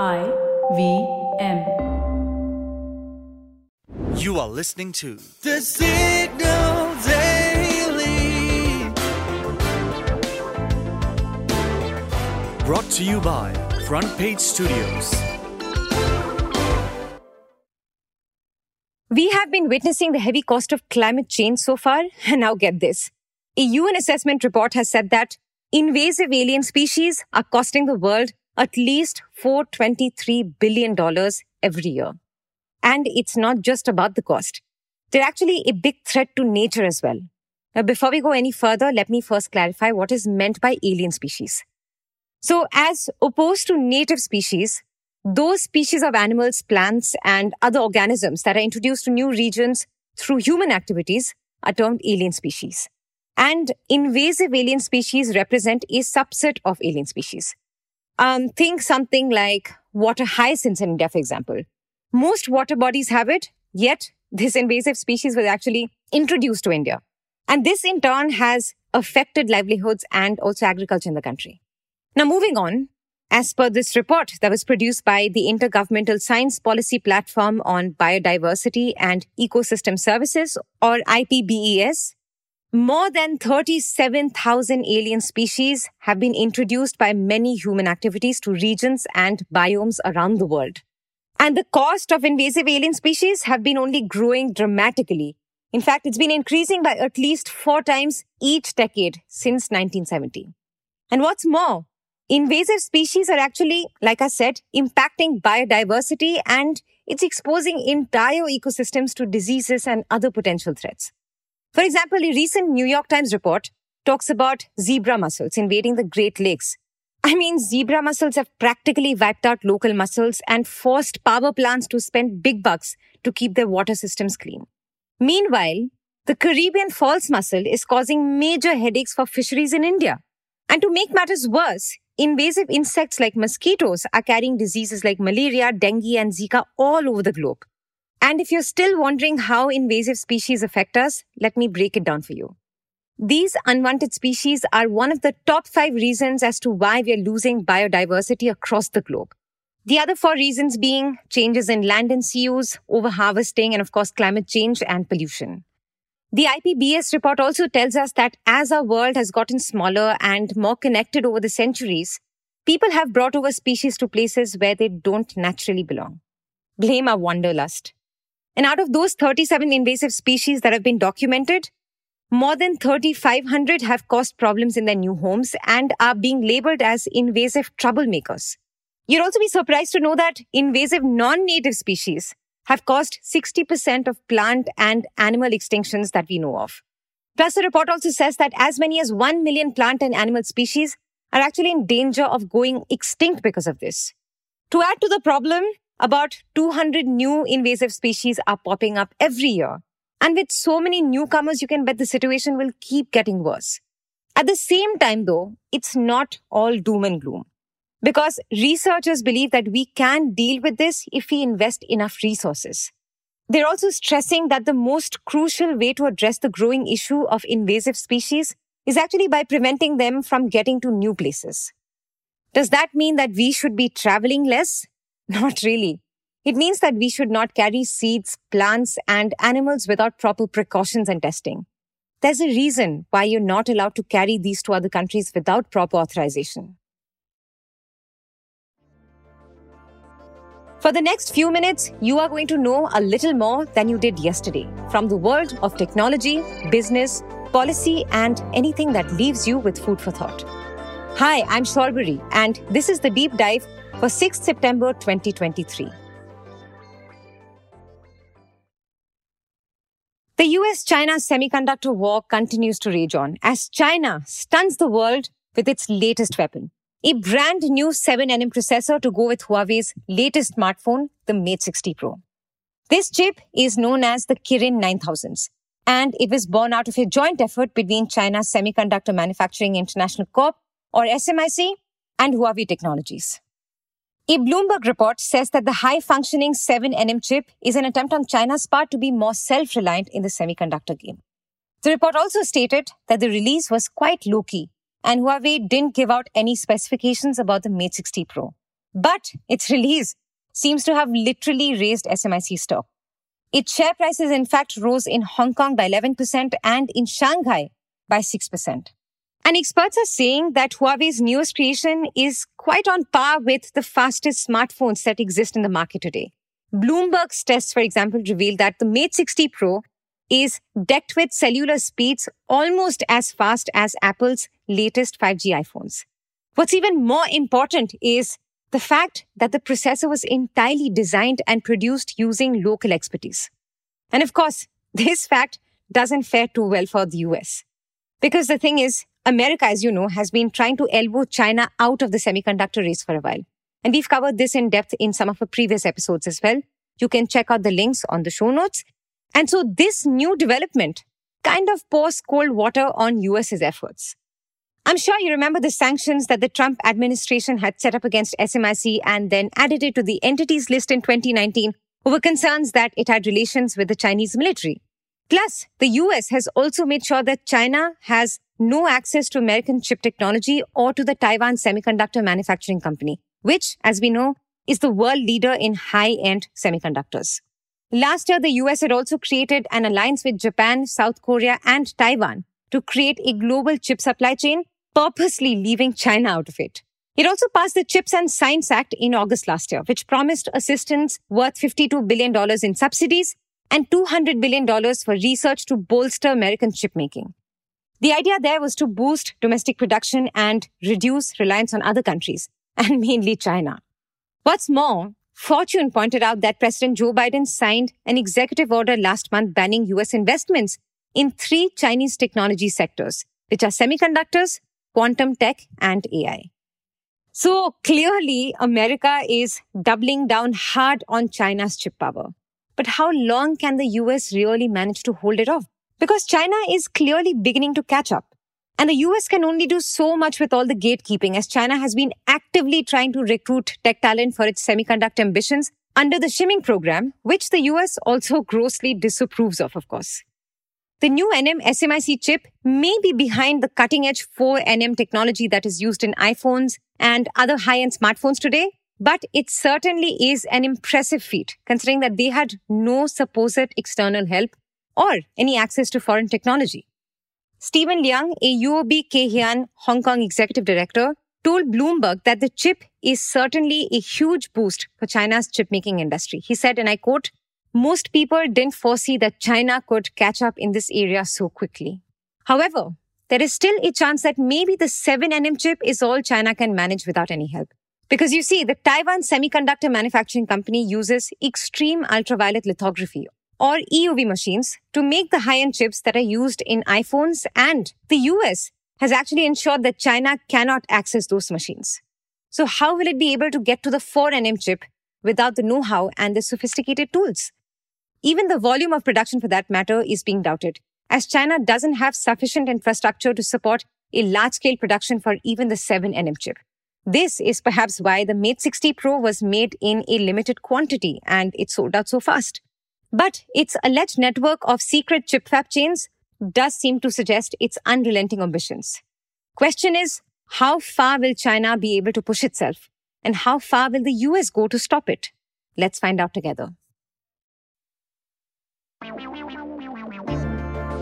I V M. You are listening to The Signal Daily. Brought to you by Front Page Studios. We have been witnessing the heavy cost of climate change so far, and now get this. A UN assessment report has said that invasive alien species are costing the world at least $423 billion every year. And it's not just about the cost. They're actually a big threat to nature as well. Now, before we go any further, let me first clarify what is meant by alien species. So, as opposed to native species, those species of animals, plants, and other organisms that are introduced to new regions through human activities are termed alien species. And invasive alien species represent a subset of alien species. Um, think something like water hyacinths in India, for example. Most water bodies have it, yet this invasive species was actually introduced to India. And this in turn has affected livelihoods and also agriculture in the country. Now, moving on, as per this report that was produced by the Intergovernmental Science Policy Platform on Biodiversity and Ecosystem Services, or IPBES, more than 37,000 alien species have been introduced by many human activities to regions and biomes around the world. And the cost of invasive alien species have been only growing dramatically. In fact, it's been increasing by at least four times each decade since 1970. And what's more, invasive species are actually, like I said, impacting biodiversity and it's exposing entire ecosystems to diseases and other potential threats. For example, a recent New York Times report talks about zebra mussels invading the Great Lakes. I mean, zebra mussels have practically wiped out local mussels and forced power plants to spend big bucks to keep their water systems clean. Meanwhile, the Caribbean false mussel is causing major headaches for fisheries in India. And to make matters worse, invasive insects like mosquitoes are carrying diseases like malaria, dengue, and Zika all over the globe. And if you're still wondering how invasive species affect us, let me break it down for you. These unwanted species are one of the top five reasons as to why we are losing biodiversity across the globe. The other four reasons being changes in land and sea use, overharvesting, and of course, climate change and pollution. The IPBES report also tells us that as our world has gotten smaller and more connected over the centuries, people have brought over species to places where they don't naturally belong. Blame our wanderlust. And out of those 37 invasive species that have been documented, more than 3,500 have caused problems in their new homes and are being labeled as invasive troublemakers. You'd also be surprised to know that invasive non-native species have caused 60% of plant and animal extinctions that we know of. Plus, the report also says that as many as 1 million plant and animal species are actually in danger of going extinct because of this. To add to the problem, about 200 new invasive species are popping up every year. And with so many newcomers, you can bet the situation will keep getting worse. At the same time, though, it's not all doom and gloom. Because researchers believe that we can deal with this if we invest enough resources. They're also stressing that the most crucial way to address the growing issue of invasive species is actually by preventing them from getting to new places. Does that mean that we should be traveling less? Not really. It means that we should not carry seeds, plants, and animals without proper precautions and testing. There's a reason why you're not allowed to carry these to other countries without proper authorization. For the next few minutes, you are going to know a little more than you did yesterday from the world of technology, business, policy, and anything that leaves you with food for thought. Hi, I'm Shorbury, and this is the deep dive for 6th September 2023. The US China semiconductor war continues to rage on as China stuns the world with its latest weapon, a brand new 7nm processor to go with Huawei's latest smartphone, the Mate 60 Pro. This chip is known as the Kirin 9000s, and it was born out of a joint effort between China's Semiconductor Manufacturing International Corp, or SMIC, and Huawei Technologies. A Bloomberg report says that the high functioning 7nm chip is an attempt on China's part to be more self reliant in the semiconductor game. The report also stated that the release was quite low key and Huawei didn't give out any specifications about the Mate 60 Pro. But its release seems to have literally raised SMIC stock. Its share prices, in fact, rose in Hong Kong by 11% and in Shanghai by 6%. And experts are saying that Huawei's newest creation is quite on par with the fastest smartphones that exist in the market today. Bloomberg's tests, for example, revealed that the Mate 60 Pro is decked with cellular speeds almost as fast as Apple's latest 5G iPhones. What's even more important is the fact that the processor was entirely designed and produced using local expertise. And of course, this fact doesn't fare too well for the US. Because the thing is, America, as you know, has been trying to elbow China out of the semiconductor race for a while. And we've covered this in depth in some of our previous episodes as well. You can check out the links on the show notes. And so this new development kind of pours cold water on US's efforts. I'm sure you remember the sanctions that the Trump administration had set up against SMIC and then added it to the entities list in 2019 over concerns that it had relations with the Chinese military. Plus, the US has also made sure that China has no access to American chip technology or to the Taiwan Semiconductor Manufacturing Company, which, as we know, is the world leader in high-end semiconductors. Last year, the US had also created an alliance with Japan, South Korea, and Taiwan to create a global chip supply chain purposely leaving China out of it. It also passed the Chips and Science Act in August last year, which promised assistance worth $52 billion in subsidies and $200 billion for research to bolster American chipmaking. The idea there was to boost domestic production and reduce reliance on other countries, and mainly China. What's more, Fortune pointed out that President Joe Biden signed an executive order last month banning US investments in three Chinese technology sectors, which are semiconductors, quantum tech, and AI. So clearly, America is doubling down hard on China's chip power. But how long can the US really manage to hold it off? Because China is clearly beginning to catch up. And the US can only do so much with all the gatekeeping as China has been actively trying to recruit tech talent for its semiconductor ambitions under the Qiming program, which the US also grossly disapproves of, of course. The new NM SMIC chip may be behind the cutting edge 4nm technology that is used in iPhones and other high end smartphones today, but it certainly is an impressive feat considering that they had no supposed external help or any access to foreign technology. Stephen Leung, a UOB Kay Hong Kong executive director, told Bloomberg that the chip is certainly a huge boost for China's chip making industry. He said, and I quote, most people didn't foresee that China could catch up in this area so quickly. However, there is still a chance that maybe the 7nm chip is all China can manage without any help. Because you see, the Taiwan Semiconductor Manufacturing Company uses extreme ultraviolet lithography or EUV machines to make the high-end chips that are used in iPhones and the US has actually ensured that China cannot access those machines. So how will it be able to get to the 4nm chip without the know-how and the sophisticated tools? Even the volume of production for that matter is being doubted, as China doesn't have sufficient infrastructure to support a large scale production for even the 7nm chip. This is perhaps why the Mate 60 Pro was made in a limited quantity and it sold out so fast. But its alleged network of secret chip fab chains does seem to suggest its unrelenting ambitions. Question is, how far will China be able to push itself? And how far will the US go to stop it? Let's find out together.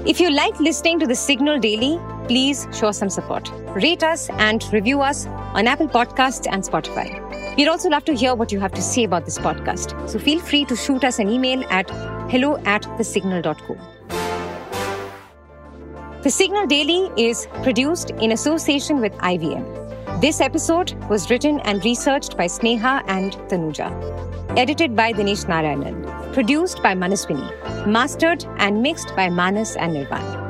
If you like listening to the Signal Daily, please show some support. Rate us and review us on Apple Podcasts and Spotify. We'd also love to hear what you have to say about this podcast. So feel free to shoot us an email at hello at thesignal.co. The Signal Daily is produced in association with IVM. This episode was written and researched by Sneha and Tanuja. Edited by Dinesh Narayanan. Produced by Manaswini. Mastered and mixed by Manas and Nirvaan.